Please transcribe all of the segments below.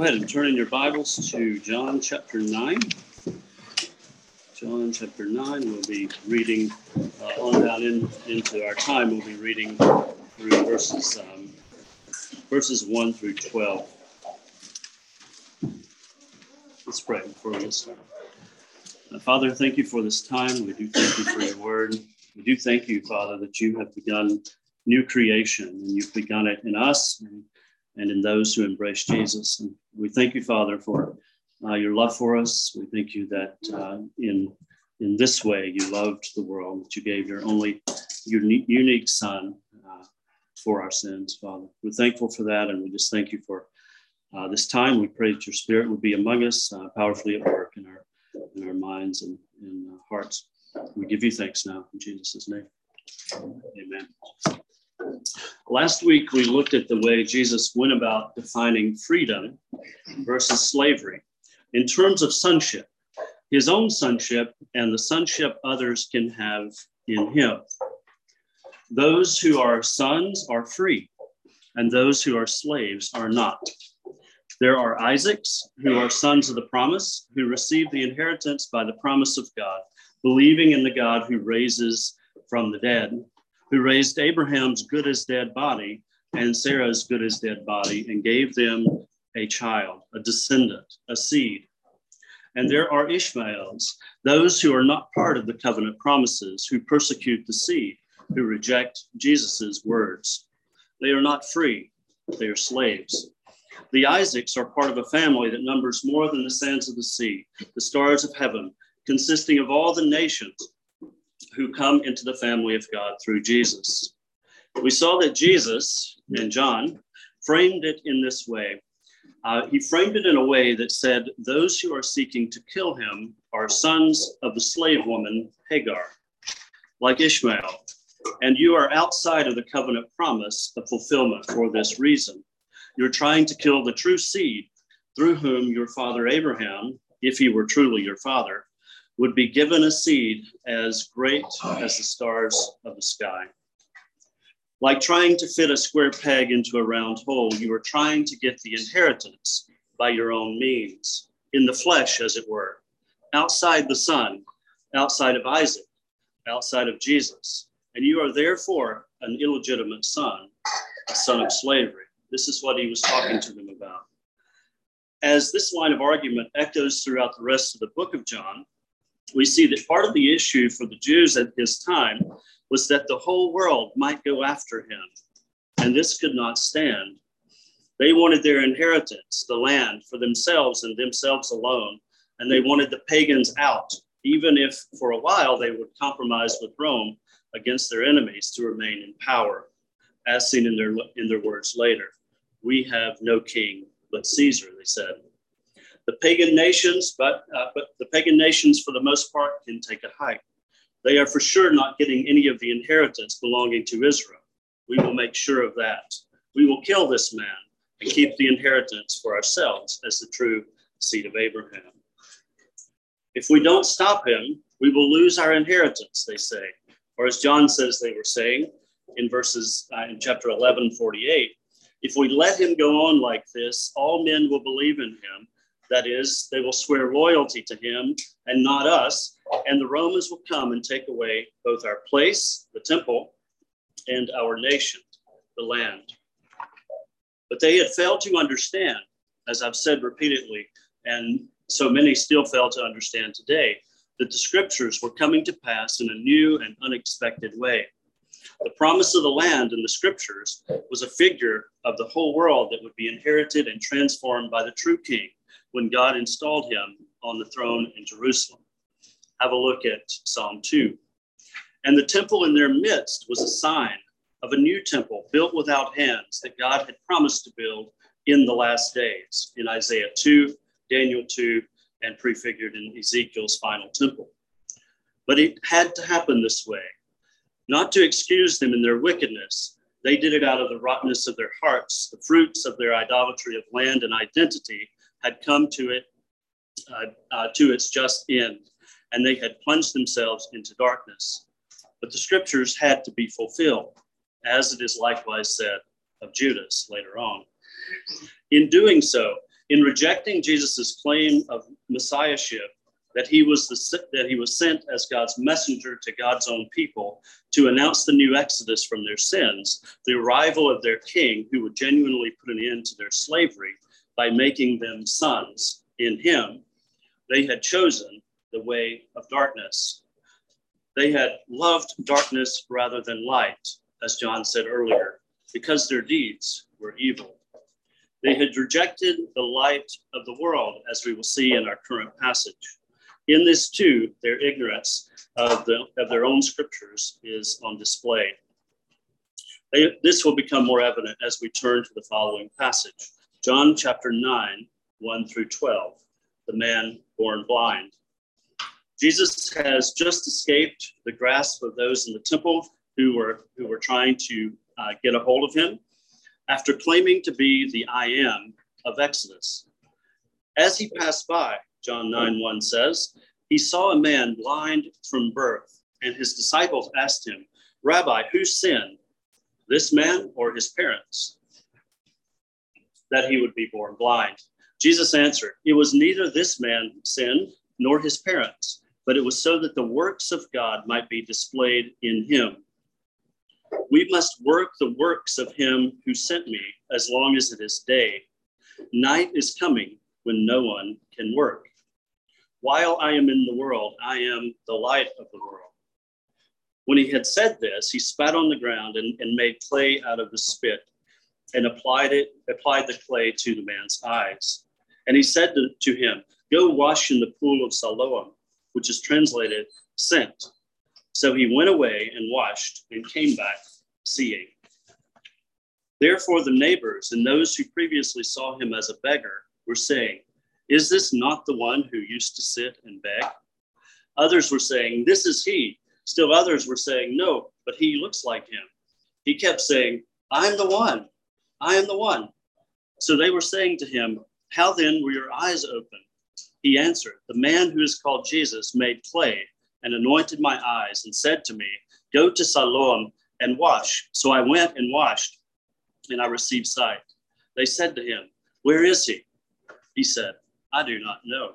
Go ahead and turn in your Bibles to John chapter 9. John chapter 9, we'll be reading uh, on down in, into our time. We'll be reading through verses, um, verses 1 through 12. Let's pray before we start. Uh, Father, thank you for this time. We do thank you for your word. We do thank you, Father, that you have begun new creation and you've begun it in us and, and in those who embrace Jesus. And we thank you, Father, for uh, your love for us. We thank you that uh, in in this way you loved the world, that you gave your only unique, unique Son uh, for our sins, Father. We're thankful for that, and we just thank you for uh, this time. We pray that your Spirit would be among us, uh, powerfully at work in our in our minds and in hearts. We give you thanks now in Jesus' name. Amen. Last week, we looked at the way Jesus went about defining freedom versus slavery in terms of sonship, his own sonship and the sonship others can have in him. Those who are sons are free, and those who are slaves are not. There are Isaacs, who are sons of the promise, who receive the inheritance by the promise of God, believing in the God who raises from the dead who raised Abraham's good as dead body and Sarah's good as dead body and gave them a child, a descendant, a seed. And there are Ishmaels, those who are not part of the covenant promises, who persecute the seed, who reject Jesus's words. They are not free, they are slaves. The Isaacs are part of a family that numbers more than the sands of the sea, the stars of heaven, consisting of all the nations who come into the family of God through Jesus. We saw that Jesus and John framed it in this way. Uh, he framed it in a way that said, Those who are seeking to kill him are sons of the slave woman Hagar, like Ishmael, and you are outside of the covenant promise of fulfillment for this reason. You're trying to kill the true seed through whom your father Abraham, if he were truly your father, would be given a seed as great as the stars of the sky. Like trying to fit a square peg into a round hole, you are trying to get the inheritance by your own means, in the flesh, as it were, outside the Son, outside of Isaac, outside of Jesus. And you are therefore an illegitimate son, a son of slavery. This is what he was talking to them about. As this line of argument echoes throughout the rest of the book of John, we see that part of the issue for the Jews at his time was that the whole world might go after him, and this could not stand. They wanted their inheritance, the land, for themselves and themselves alone, and they wanted the pagans out, even if for a while they would compromise with Rome against their enemies to remain in power, as seen in their, in their words later. We have no king but Caesar, they said. The pagan nations, but, uh, but the pagan nations, for the most part, can take a hike. They are for sure not getting any of the inheritance belonging to Israel. We will make sure of that. We will kill this man and keep the inheritance for ourselves as the true seed of Abraham. If we don't stop him, we will lose our inheritance, they say. Or as John says they were saying in verses uh, in chapter 11, 48, if we let him go on like this, all men will believe in him, that is, they will swear loyalty to him and not us, and the Romans will come and take away both our place, the temple, and our nation, the land. But they had failed to understand, as I've said repeatedly, and so many still fail to understand today, that the scriptures were coming to pass in a new and unexpected way. The promise of the land in the scriptures was a figure of the whole world that would be inherited and transformed by the true king when God installed him on the throne in Jerusalem. Have a look at Psalm 2. And the temple in their midst was a sign of a new temple built without hands that God had promised to build in the last days in Isaiah 2, Daniel 2, and prefigured in Ezekiel's final temple. But it had to happen this way, not to excuse them in their wickedness. They did it out of the rottenness of their hearts, the fruits of their idolatry of land and identity had come to it uh, uh, to its just end, and they had plunged themselves into darkness. But the scriptures had to be fulfilled, as it is likewise said of Judas later on. In doing so, In rejecting Jesus' claim of messiahship, that he was the, that he was sent as God's messenger to God's own people to announce the new exodus from their sins, the arrival of their king who would genuinely put an end to their slavery by making them sons in him. They had chosen the way of darkness. They had loved darkness rather than light, as John said earlier, because their deeds were evil. They had rejected the light of the world, as we will see in our current passage. In this, too, their ignorance of, the, of their own scriptures is on display. They, this will become more evident as we turn to the following passage John chapter 9, 1 through 12, the man born blind. Jesus has just escaped the grasp of those in the temple who were, who were trying to uh, get a hold of him after claiming to be the I am of Exodus. As he passed by, John 9 1 says, he saw a man blind from birth, and his disciples asked him, Rabbi, who sinned, this man or his parents, that he would be born blind? Jesus answered, It was neither this man sin nor his parents, but it was so that the works of God might be displayed in him. We must work the works of him who sent me as long as it is day. Night is coming when no one can work. While I am in the world, I am the light of the world. When he had said this, he spat on the ground and, and made clay out of the spit and applied it, applied the clay to the man's eyes. And he said to, to him, Go wash in the pool of Siloam, which is translated sent. So he went away and washed and came back seeing. Therefore, the neighbors and those who previously saw him as a beggar were saying, is this not the one who used to sit and beg? Others were saying, This is he. Still others were saying, No, but he looks like him. He kept saying, I am the one. I am the one. So they were saying to him, How then were your eyes open? He answered, The man who is called Jesus made clay and anointed my eyes and said to me, Go to Siloam and wash. So I went and washed, and I received sight. They said to him, Where is he? He said, I do not know.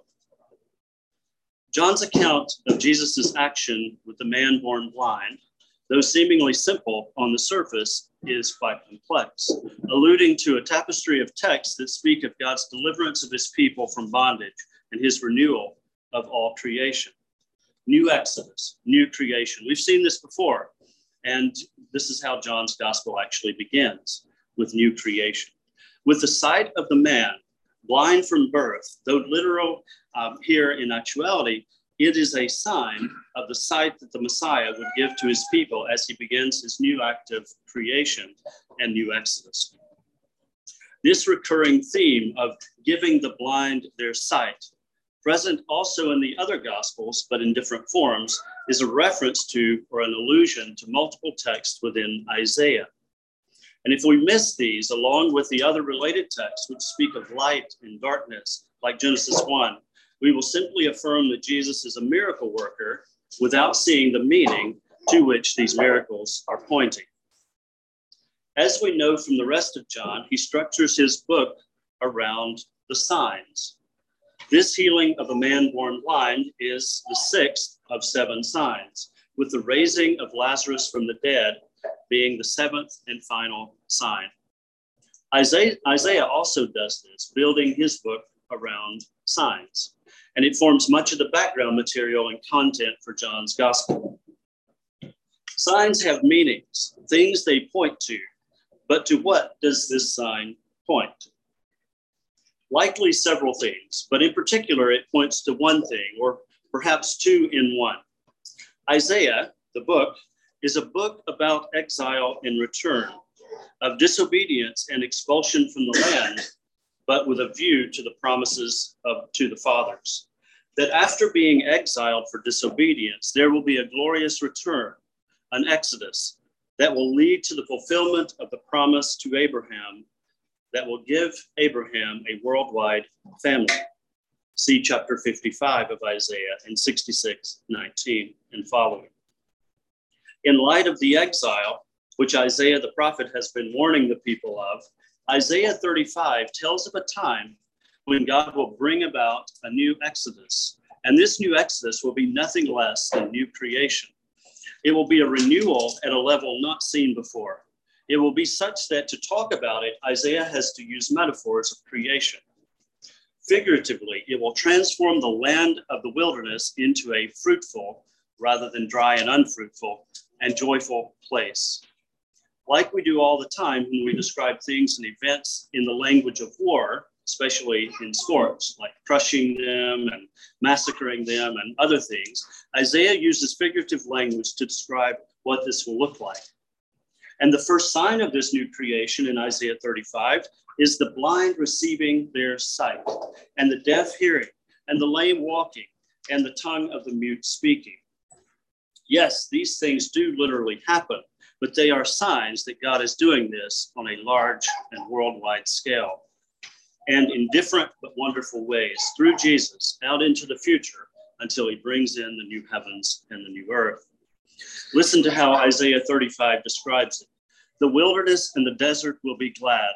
John's account of Jesus' action with the man born blind, though seemingly simple on the surface, is quite complex, alluding to a tapestry of texts that speak of God's deliverance of his people from bondage and his renewal of all creation. New Exodus, new creation. We've seen this before, and this is how John's gospel actually begins with new creation. With the sight of the man blind from birth, though literal um, here in actuality, it is a sign of the sight that the Messiah would give to his people as he begins his new act of creation and new exodus. This recurring theme of giving the blind their sight, present also in the other Gospels, but in different forms, is a reference to or an allusion to multiple texts within Isaiah. And if we miss these, along with the other related texts which speak of light and darkness, like Genesis 1, we will simply affirm that Jesus is a miracle worker without seeing the meaning to which these miracles are pointing. As we know from the rest of John, he structures his book around the signs. This healing of a man born blind is the sixth of seven signs, with the raising of Lazarus from the dead being the seventh and final sign. Isaiah, Isaiah also does this, building his book around signs, and it forms much of the background material and content for John's gospel. Signs have meanings, things they point to, but to what does this sign point? Likely several things, but in particular, it points to one thing, or perhaps two in one. Isaiah, the book, is a book about exile and return, of disobedience and expulsion from the land, but with a view to the promises of to the fathers. That after being exiled for disobedience, there will be a glorious return, an exodus that will lead to the fulfillment of the promise to Abraham that will give Abraham a worldwide family. See chapter 55 of Isaiah and 66, 19 and following in light of the exile, which Isaiah the prophet has been warning the people of, Isaiah 35 tells of a time when God will bring about a new exodus. And this new exodus will be nothing less than new creation. It will be a renewal at a level not seen before. It will be such that to talk about it, Isaiah has to use metaphors of creation. Figuratively, it will transform the land of the wilderness into a fruitful, rather than dry and unfruitful, and joyful place. Like we do all the time when we describe things and events in the language of war, especially in sports, like crushing them and massacring them and other things, Isaiah uses figurative language to describe what this will look like. And the first sign of this new creation in Isaiah 35 is the blind receiving their sight, and the deaf hearing, and the lame walking, and the tongue of the mute speaking. Yes, these things do literally happen, but they are signs that God is doing this on a large and worldwide scale and in different but wonderful ways through Jesus out into the future until he brings in the new heavens and the new earth. Listen to how Isaiah 35 describes it. The wilderness and the desert will be glad,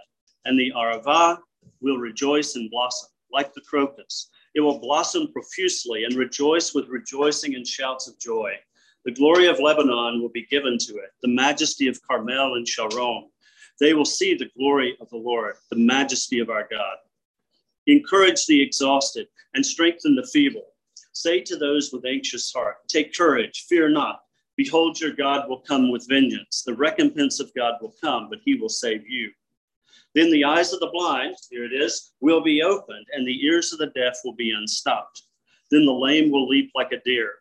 and the Arava will rejoice and blossom like the crocus. It will blossom profusely and rejoice with rejoicing and shouts of joy. The glory of Lebanon will be given to it, the majesty of Carmel and Sharon. They will see the glory of the Lord, the majesty of our God. Encourage the exhausted and strengthen the feeble. Say to those with anxious heart, Take courage, fear not. Behold, your God will come with vengeance. The recompense of God will come, but he will save you. Then the eyes of the blind, here it is, will be opened, and the ears of the deaf will be unstopped. Then the lame will leap like a deer,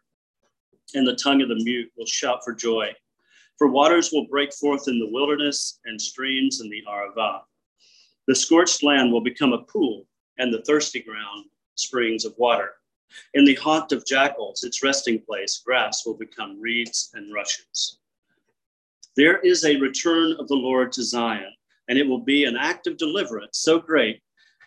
and the tongue of the mute will shout for joy. For waters will break forth in the wilderness and streams in the Arava. The scorched land will become a pool, and the thirsty ground springs of water. In the haunt of jackals, its resting place, grass will become reeds and rushes. There is a return of the Lord to Zion, and it will be an act of deliverance so great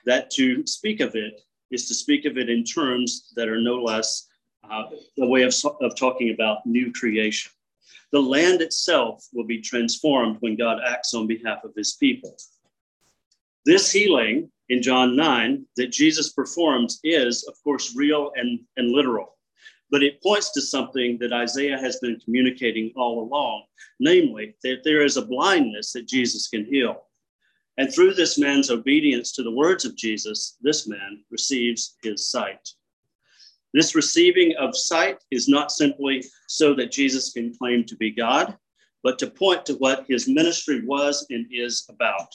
that to speak of it is to speak of it in terms that are no less uh, a way of, of talking about new creation. The land itself will be transformed when God acts on behalf of his people. This healing in John 9 that Jesus performs is, of course, real and, and literal, but it points to something that Isaiah has been communicating all along, namely, that there is a blindness that Jesus can heal. And through this man's obedience to the words of Jesus, this man receives his sight. This receiving of sight is not simply so that Jesus can claim to be God, but to point to what his ministry was and is about,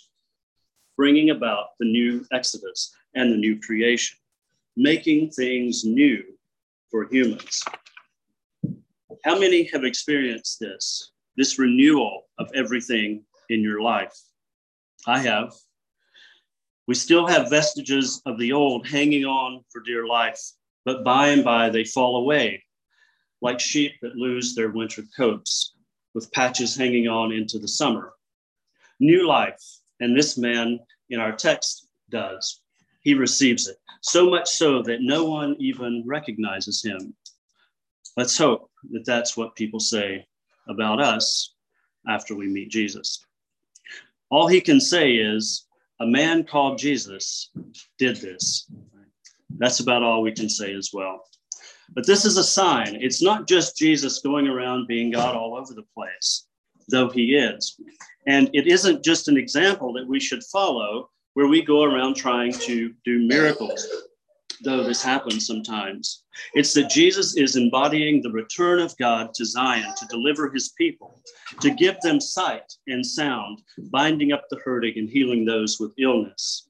bringing about the new Exodus and the new creation, making things new for humans. How many have experienced this, this renewal of everything in your life? I have. We still have vestiges of the old hanging on for dear life but by and by they fall away, like sheep that lose their winter coats, with patches hanging on into the summer. New life, and this man in our text does. He receives it, so much so that no one even recognizes him. Let's hope that that's what people say about us after we meet Jesus. All he can say is, a man called Jesus did this. That's about all we can say as well. But this is a sign. It's not just Jesus going around being God all over the place, though he is. And it isn't just an example that we should follow where we go around trying to do miracles, though this happens sometimes. It's that Jesus is embodying the return of God to Zion to deliver his people, to give them sight and sound, binding up the hurting and healing those with illness.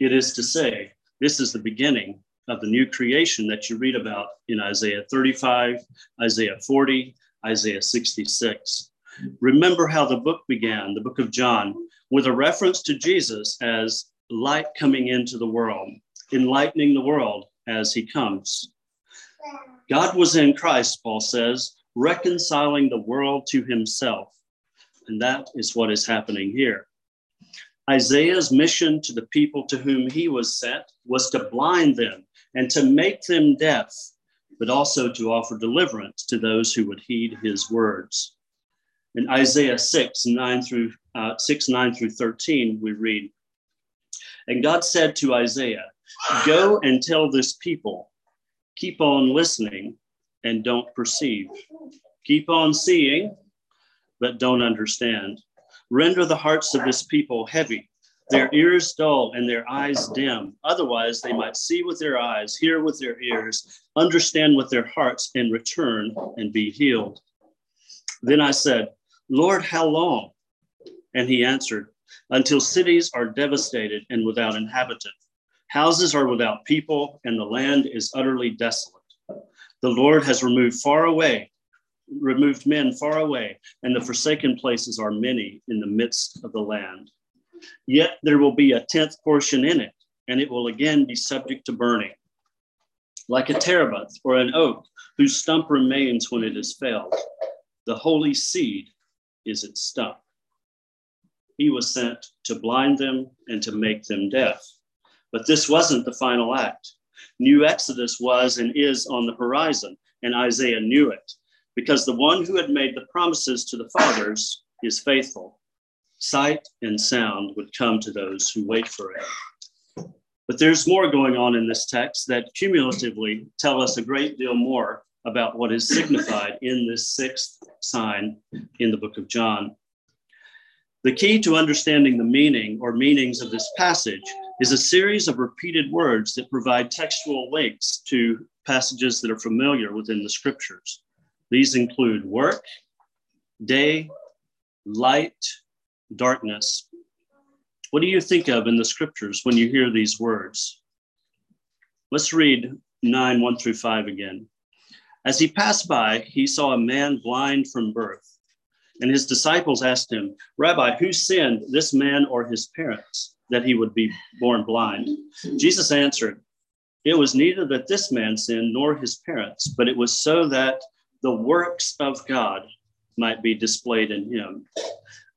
It is to say, this is the beginning of the new creation that you read about in Isaiah 35, Isaiah 40, Isaiah 66. Remember how the book began, the book of John, with a reference to Jesus as light coming into the world, enlightening the world as he comes. God was in Christ, Paul says, reconciling the world to himself. And that is what is happening here. Isaiah's mission to the people to whom he was sent was to blind them and to make them deaf, but also to offer deliverance to those who would heed his words. In Isaiah 6, 9 through uh, 6, 9 through 13, we read, And God said to Isaiah, Go and tell this people, keep on listening and don't perceive. Keep on seeing, but don't understand. Render the hearts of this people heavy, their ears dull, and their eyes dim. Otherwise, they might see with their eyes, hear with their ears, understand with their hearts, and return and be healed. Then I said, Lord, how long? And he answered, Until cities are devastated and without inhabitant, houses are without people, and the land is utterly desolate. The Lord has removed far away, removed men far away, and the forsaken places are many in the midst of the land. Yet there will be a tenth portion in it, and it will again be subject to burning. Like a terebinth or an oak whose stump remains when it is felled, the holy seed is its stump. He was sent to blind them and to make them deaf. But this wasn't the final act. New Exodus was and is on the horizon, and Isaiah knew it because the one who had made the promises to the fathers is faithful. Sight and sound would come to those who wait for it. But there's more going on in this text that cumulatively tell us a great deal more about what is signified in this sixth sign in the book of John. The key to understanding the meaning or meanings of this passage is a series of repeated words that provide textual links to passages that are familiar within the scriptures. These include work, day, light, darkness. What do you think of in the scriptures when you hear these words? Let's read 9 1 through 5 again. As he passed by, he saw a man blind from birth. And his disciples asked him, Rabbi, who sinned, this man or his parents, that he would be born blind? Jesus answered, It was neither that this man sinned nor his parents, but it was so that the works of God might be displayed in him.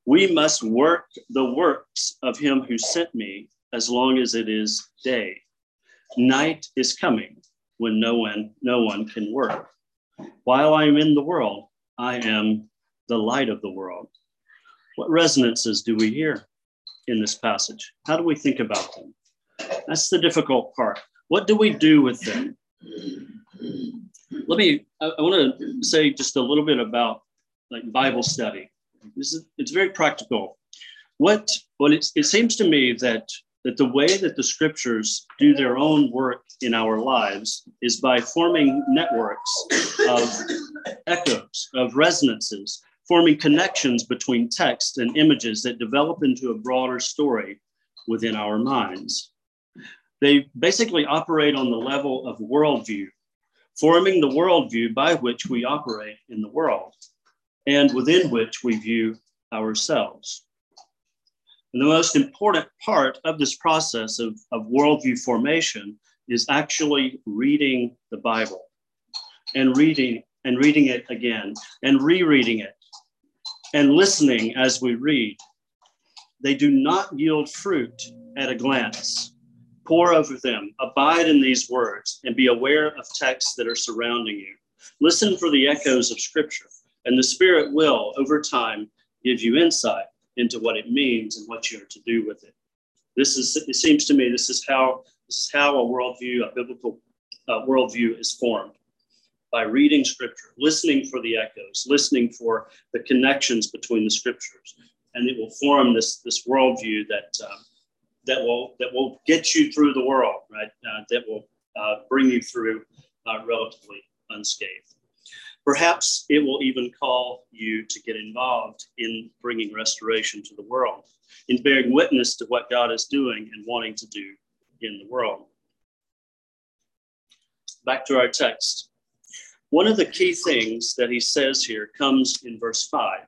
We must work the works of him who sent me as long as it is day. Night is coming when no one no one can work. While I am in the world, I am the light of the world. What resonances do we hear in this passage? How do we think about them? That's the difficult part. What do we do with them? Let me, I, I want to say just a little bit about like Bible study. This is, it's very practical. What, well, it, it seems to me that that the way that the scriptures do their own work in our lives is by forming networks of echoes, of resonances, forming connections between text and images that develop into a broader story within our minds. They basically operate on the level of worldview, forming the worldview by which we operate in the world and within which we view ourselves. And the most important part of this process of, of worldview formation is actually reading the Bible and reading and reading it again and rereading it and listening as we read. They do not yield fruit at a glance. Pore over them, abide in these words, and be aware of texts that are surrounding you. Listen for the echoes of Scripture, and the Spirit will, over time, give you insight into what it means and what you're to do with it. This is, it seems to me, this is how this is how a worldview, a biblical uh, worldview, is formed by reading Scripture, listening for the echoes, listening for the connections between the Scriptures, and it will form this this worldview that um, that will that will get you through the world, right? Uh, that will uh, bring you through uh, relatively unscathed. Perhaps it will even call you to get involved in bringing restoration to the world, in bearing witness to what God is doing and wanting to do in the world. Back to our text. One of the key things that he says here comes in verse 5.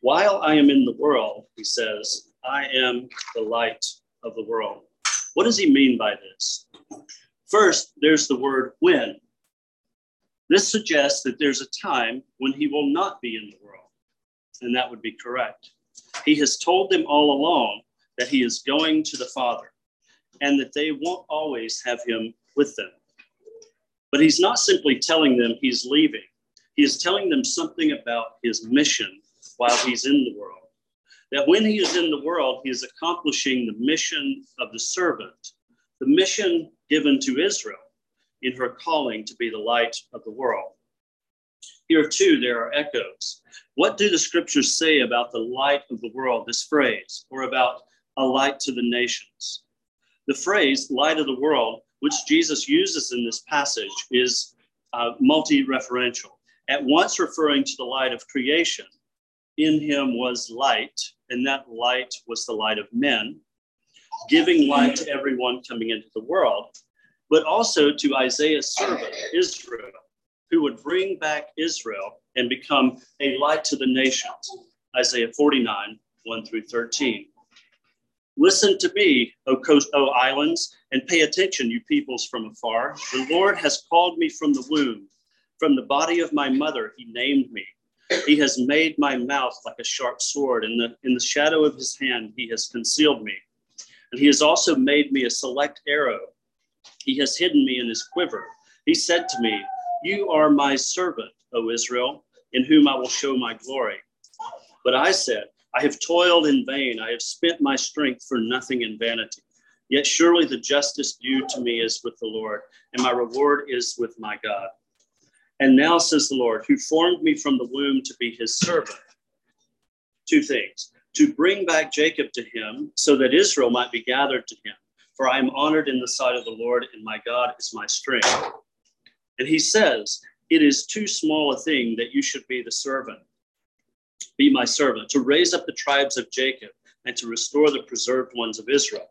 While I am in the world, he says, I am the light of the world. What does he mean by this? First, there's the word when. This suggests that there's a time when he will not be in the world, and that would be correct. He has told them all along that he is going to the Father and that they won't always have him with them. But he's not simply telling them he's leaving, he is telling them something about his mission while he's in the world. That when he is in the world, he is accomplishing the mission of the servant, the mission given to Israel in her calling to be the light of the world. Here, too, there are echoes. What do the scriptures say about the light of the world, this phrase, or about a light to the nations? The phrase light of the world, which Jesus uses in this passage, is uh, multi referential, at once referring to the light of creation. In him was light, and that light was the light of men, giving light to everyone coming into the world, but also to Isaiah's servant, Israel, who would bring back Israel and become a light to the nations. Isaiah 49, 1 through 13. Listen to me, O coast, O islands, and pay attention, you peoples from afar. The Lord has called me from the womb. From the body of my mother, he named me. He has made my mouth like a sharp sword. In the, in the shadow of his hand, he has concealed me. And he has also made me a select arrow. He has hidden me in his quiver. He said to me, You are my servant, O Israel, in whom I will show my glory. But I said, I have toiled in vain. I have spent my strength for nothing in vanity. Yet surely the justice due to me is with the Lord, and my reward is with my God. And now says the Lord, who formed me from the womb to be his servant. Two things to bring back Jacob to him, so that Israel might be gathered to him. For I am honored in the sight of the Lord, and my God is my strength. And he says, It is too small a thing that you should be the servant be my servant, to raise up the tribes of Jacob and to restore the preserved ones of Israel.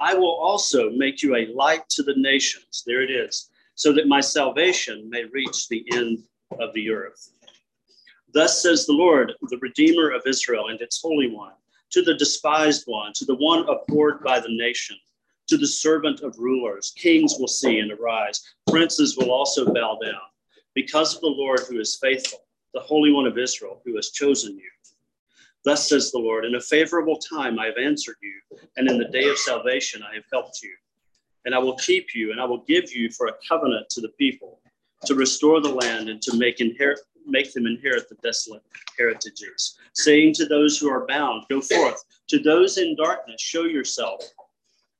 I will also make you a light to the nations. There it is, so that my salvation may reach the end of the earth. Thus says the Lord, the Redeemer of Israel and its Holy One, to the despised one, to the one abhorred by the nation, to the servant of rulers. Kings will see and arise, princes will also bow down, because of the Lord who is faithful the Holy One of Israel, who has chosen you. Thus says the Lord, in a favorable time I have answered you, and in the day of salvation I have helped you. And I will keep you, and I will give you for a covenant to the people, to restore the land and to make inherit make them inherit the desolate heritages, saying to those who are bound, Go forth. To those in darkness, show yourself.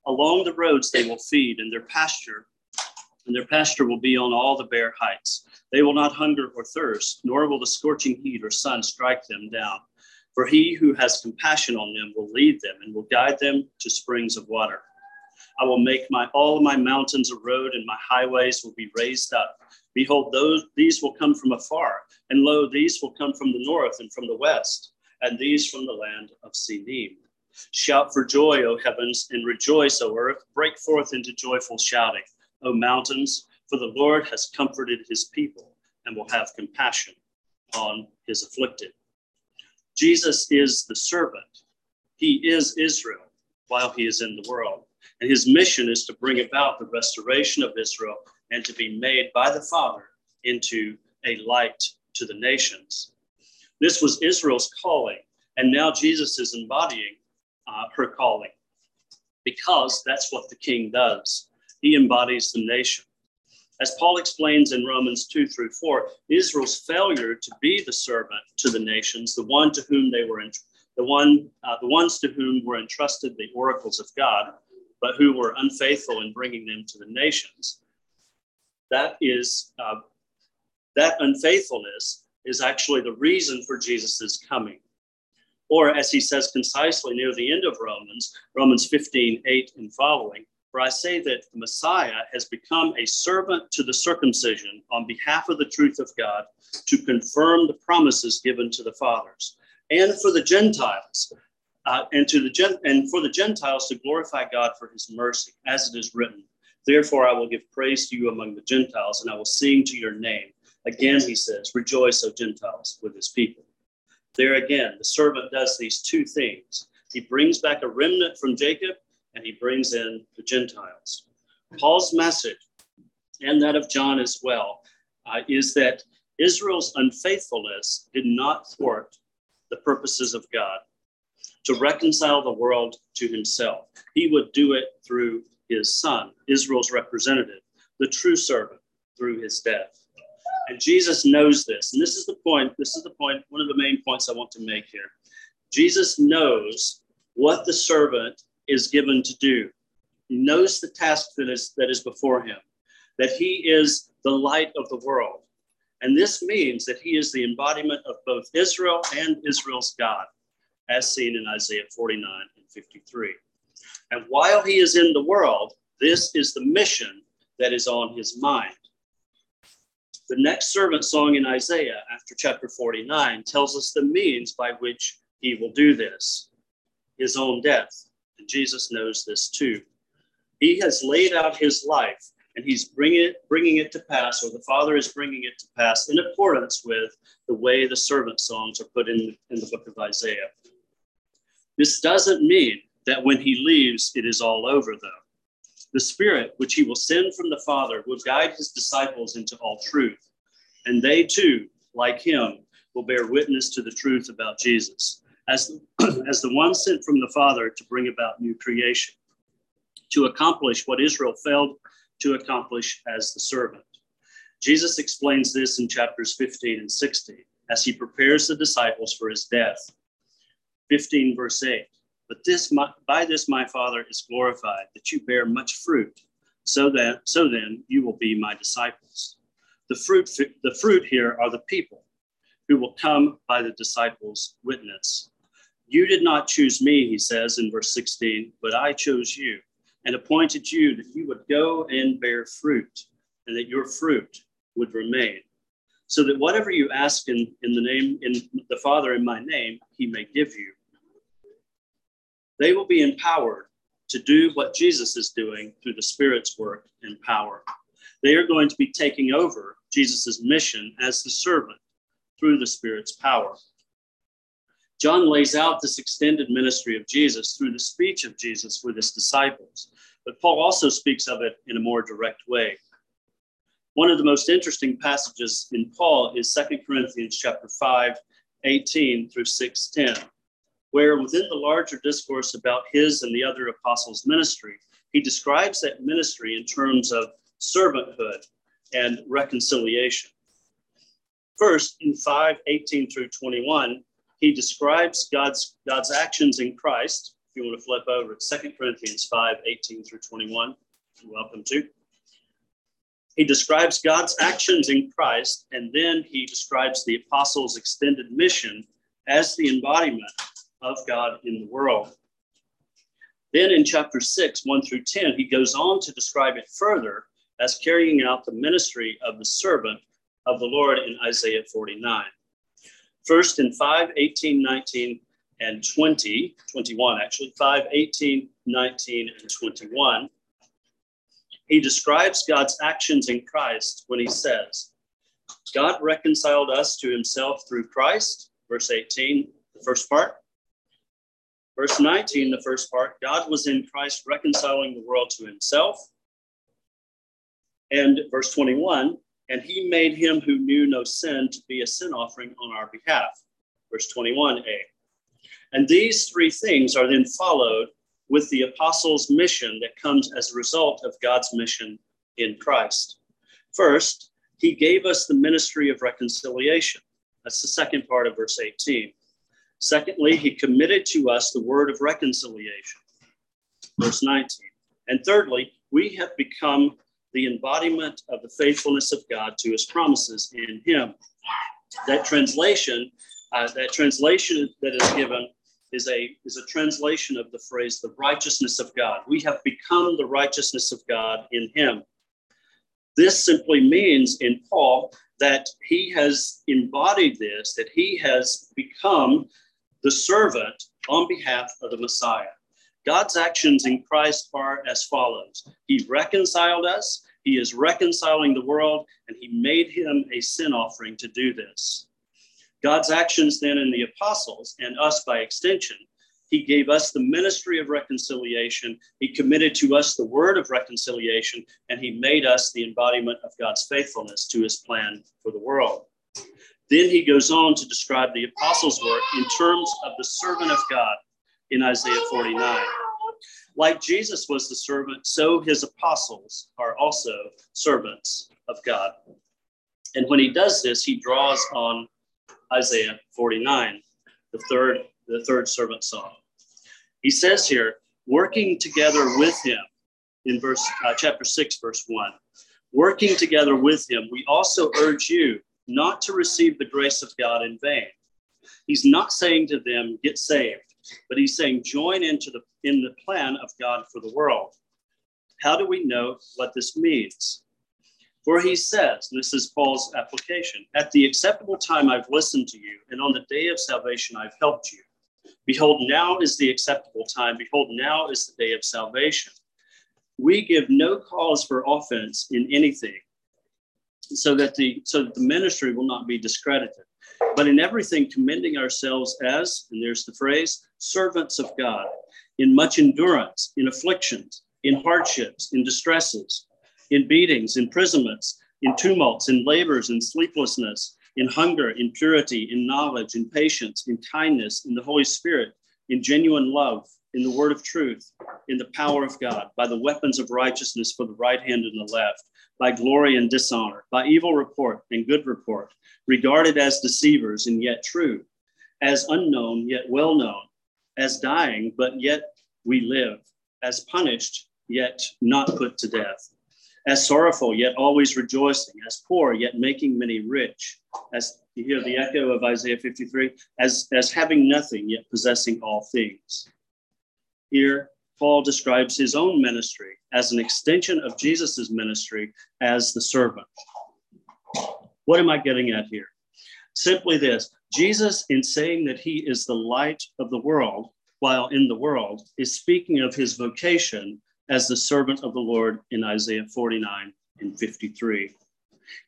Along the roads they will feed, and their pasture, and their pasture will be on all the bare heights. They will not hunger or thirst, nor will the scorching heat or sun strike them down. For he who has compassion on them will lead them and will guide them to springs of water. I will make my all my mountains a road, and my highways will be raised up. Behold, those these will come from afar, and lo, these will come from the north and from the west, and these from the land of Sinim. Shout for joy, O heavens, and rejoice, O earth. Break forth into joyful shouting, O mountains for the Lord has comforted his people and will have compassion on his afflicted. Jesus is the servant. He is Israel while he is in the world. And his mission is to bring about the restoration of Israel and to be made by the Father into a light to the nations. This was Israel's calling, and now Jesus is embodying uh, her calling because that's what the king does. He embodies the nation. As Paul explains in Romans 2 through 4, Israel's failure to be the servant to the nations, the one to whom they were, the one, uh, the ones to whom were entrusted the oracles of God, but who were unfaithful in bringing them to the nations, that is uh, that unfaithfulness is actually the reason for Jesus' coming. Or, as he says concisely near the end of Romans, Romans 15, 8 and following, for I say that the Messiah has become a servant to the circumcision on behalf of the truth of God to confirm the promises given to the fathers, and for the Gentiles, uh, and to the Gen- and for the Gentiles to glorify God for His mercy, as it is written. Therefore, I will give praise to you among the Gentiles, and I will sing to your name. Again, he says, Rejoice, O Gentiles, with his people. There again, the servant does these two things. He brings back a remnant from Jacob and he brings in the Gentiles. Paul's message, and that of John as well, uh, is that Israel's unfaithfulness did not thwart the purposes of God to reconcile the world to himself. He would do it through his son, Israel's representative, the true servant, through his death. And Jesus knows this. And this is the point, this is the point, one of the main points I want to make here. Jesus knows what the servant is given to do. He knows the task that is, that is before him, that he is the light of the world. And this means that he is the embodiment of both Israel and Israel's God, as seen in Isaiah 49 and 53. And while he is in the world, this is the mission that is on his mind. The next servant song in Isaiah, after chapter 49, tells us the means by which he will do this his own death. And Jesus knows this too. He has laid out his life and he's bringing it, bringing it to pass, or the Father is bringing it to pass in accordance with the way the servant songs are put in, in the book of Isaiah. This doesn't mean that when he leaves, it is all over, though. The Spirit, which he will send from the Father, will guide his disciples into all truth. And they too, like him, will bear witness to the truth about Jesus as, as the one sent from the Father to bring about new creation, to accomplish what Israel failed to accomplish as the servant. Jesus explains this in chapters 15 and 16 as he prepares the disciples for his death. 15, verse 8. But this my, by this my Father is glorified, that you bear much fruit, so that so then you will be my disciples. The fruit the fruit here are the people who will come by the disciples' witness. You did not choose me, he says in verse 16, but I chose you and appointed you that you would go and bear fruit, and that your fruit would remain, so that whatever you ask in, in the name in the Father in my name, he may give you. They will be empowered to do what Jesus is doing through the Spirit's work and power. They are going to be taking over Jesus' mission as the servant through the Spirit's power. John lays out this extended ministry of Jesus through the speech of Jesus with his disciples, but Paul also speaks of it in a more direct way. One of the most interesting passages in Paul is 2 Corinthians chapter 5, 18 through 610 where within the larger discourse about his and the other apostles' ministry, he describes that ministry in terms of servanthood and reconciliation. First, in 5 18 through 21, he describes God's, God's actions in Christ. If you want to flip over to 2 Corinthians 5 18 through 21, you're welcome to. He describes God's actions in Christ, and then he describes the apostles' extended mission as the embodiment of God in the world. Then in chapter 6, 1 through 10, he goes on to describe it further as carrying out the ministry of the servant of the Lord in Isaiah 49. First in 5, 18, 19, and 20, 21 actually, 5, 18, 19, and 21, he describes God's actions in Christ when he says, God reconciled us to himself through Christ, verse 18, the first part, Verse 19, the first part God was in Christ reconciling the world to himself. And verse 21, and he made him who knew no sin to be a sin offering on our behalf. Verse 21a. And these three things are then followed with the apostles' mission that comes as a result of God's mission in Christ. First, he gave us the ministry of reconciliation. That's the second part of verse 18. Secondly, he committed to us the word of reconciliation. Verse 19. And thirdly, we have become the embodiment of the faithfulness of God to his promises in him. That translation, uh, that translation that is given is a, is a translation of the phrase, the righteousness of God. We have become the righteousness of God in him. This simply means in Paul that he has embodied this, that he has become the servant on behalf of the Messiah. God's actions in Christ are as follows He reconciled us, He is reconciling the world, and He made him a sin offering to do this. God's actions then in the apostles, and us by extension, he gave us the ministry of reconciliation. He committed to us the word of reconciliation, and he made us the embodiment of God's faithfulness to his plan for the world. Then he goes on to describe the apostles' work in terms of the servant of God in Isaiah 49. Like Jesus was the servant, so his apostles are also servants of God. And when he does this, he draws on Isaiah 49, the third, the third servant song. He says here, working together with him in verse uh, chapter 6, verse 1. Working together with him, we also urge you not to receive the grace of God in vain. He's not saying to them, get saved, but he's saying, join into the in the plan of God for the world. How do we know what this means? For he says, this is Paul's application, at the acceptable time I've listened to you, and on the day of salvation I've helped you. Behold, now is the acceptable time. Behold, now is the day of salvation. We give no cause for offense in anything, so that the so that the ministry will not be discredited. But in everything, commending ourselves as, and there's the phrase, servants of God, in much endurance, in afflictions, in hardships, in distresses, in beatings, imprisonments, in tumults, in labors, in sleeplessness, in hunger, in purity, in knowledge, in patience, in kindness, in the Holy Spirit, in genuine love, in the word of truth, in the power of God, by the weapons of righteousness for the right hand and the left, by glory and dishonor, by evil report and good report, regarded as deceivers and yet true, as unknown yet well known, as dying, but yet we live, as punished, yet not put to death, as sorrowful, yet always rejoicing, as poor, yet making many rich, as you hear the echo of Isaiah 53, as, as having nothing, yet possessing all things. Here, Paul describes his own ministry as an extension of Jesus's ministry as the servant. What am I getting at here? Simply this Jesus, in saying that he is the light of the world while in the world, is speaking of his vocation as the servant of the Lord in Isaiah 49 and 53.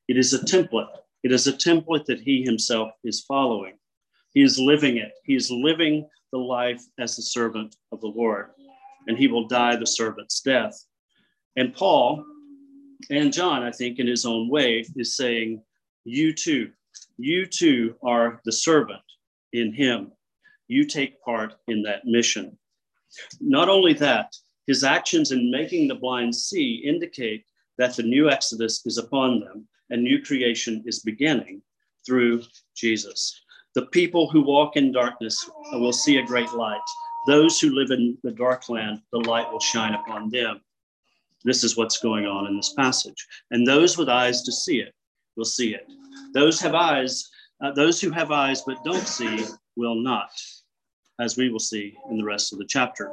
It is a template. It is a template that he himself is following. He is living it. He is living the life as the servant of the Lord, and he will die the servant's death. And Paul and John, I think, in his own way, is saying, You too, you too are the servant in him. You take part in that mission. Not only that, his actions in making the blind see indicate that the new Exodus is upon them and new creation is beginning through Jesus. The people who walk in darkness will see a great light. Those who live in the dark land, the light will shine upon them. This is what's going on in this passage. And those with eyes to see it will see it. Those have eyes, uh, those who have eyes but don't see will not, as we will see in the rest of the chapter.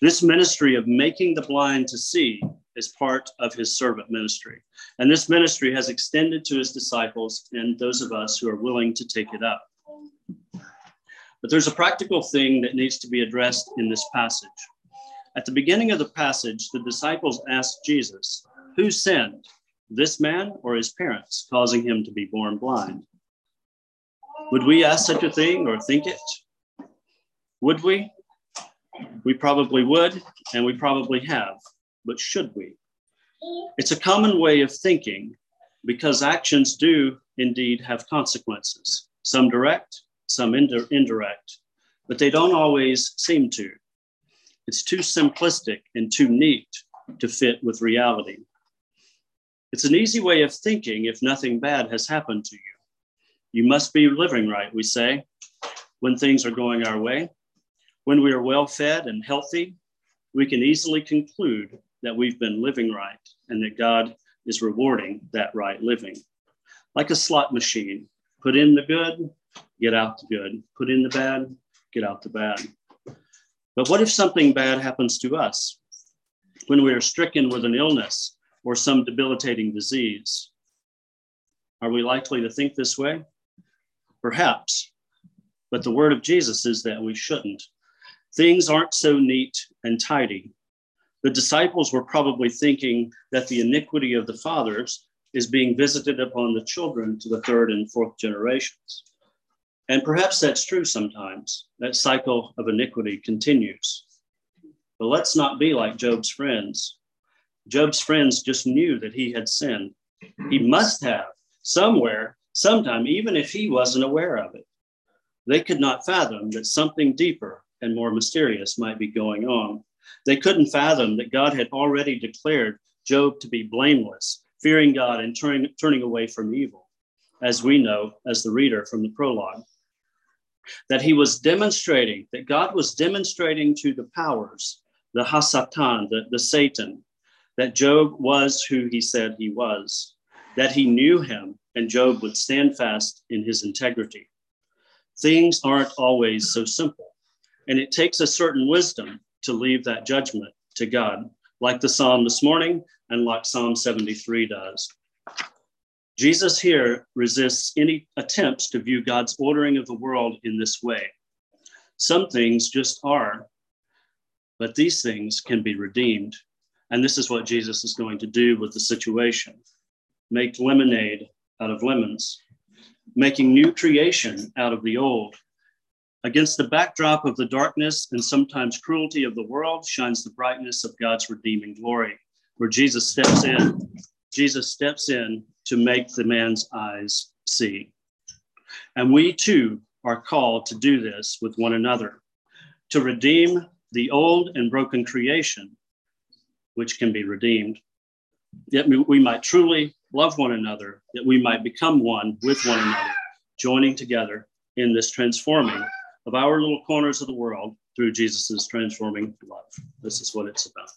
This ministry of making the blind to see is part of his servant ministry. And this ministry has extended to his disciples and those of us who are willing to take it up. But there's a practical thing that needs to be addressed in this passage. At the beginning of the passage, the disciples asked Jesus, Who sinned, this man or his parents, causing him to be born blind? Would we ask such a thing or think it? Would we? We probably would, and we probably have, but should we? It's a common way of thinking because actions do indeed have consequences, some direct, some indirect, but they don't always seem to. It's too simplistic and too neat to fit with reality. It's an easy way of thinking if nothing bad has happened to you. You must be living right, we say, when things are going our way. When we are well fed and healthy, we can easily conclude that we've been living right and that God is rewarding that right living. Like a slot machine, put in the good, get out the good. Put in the bad, get out the bad. But what if something bad happens to us? When we are stricken with an illness or some debilitating disease? Are we likely to think this way? Perhaps. But the word of Jesus is that we shouldn't. Things aren't so neat and tidy. The disciples were probably thinking that the iniquity of the fathers is being visited upon the children to the third and fourth generations. And perhaps that's true sometimes. That cycle of iniquity continues. But let's not be like Job's friends. Job's friends just knew that he had sinned. He must have somewhere, sometime, even if he wasn't aware of it. They could not fathom that something deeper and more mysterious might be going on. They couldn't fathom that God had already declared Job to be blameless, fearing God and turning, turning away from evil, as we know as the reader from the prologue that he was demonstrating, that God was demonstrating to the powers, the Hasatan, the, the Satan, that Job was who he said he was, that he knew him, and Job would stand fast in his integrity. Things aren't always so simple, and it takes a certain wisdom to leave that judgment to God, like the psalm this morning and like Psalm 73 does. Jesus here resists any attempts to view God's ordering of the world in this way. Some things just are, but these things can be redeemed. And this is what Jesus is going to do with the situation make lemonade out of lemons, making new creation out of the old. Against the backdrop of the darkness and sometimes cruelty of the world shines the brightness of God's redeeming glory, where Jesus steps in. Jesus steps in to make the man's eyes see. And we too are called to do this with one another, to redeem the old and broken creation, which can be redeemed. That we might truly love one another, that we might become one with one another, joining together in this transforming of our little corners of the world through Jesus' transforming love. This is what it's about.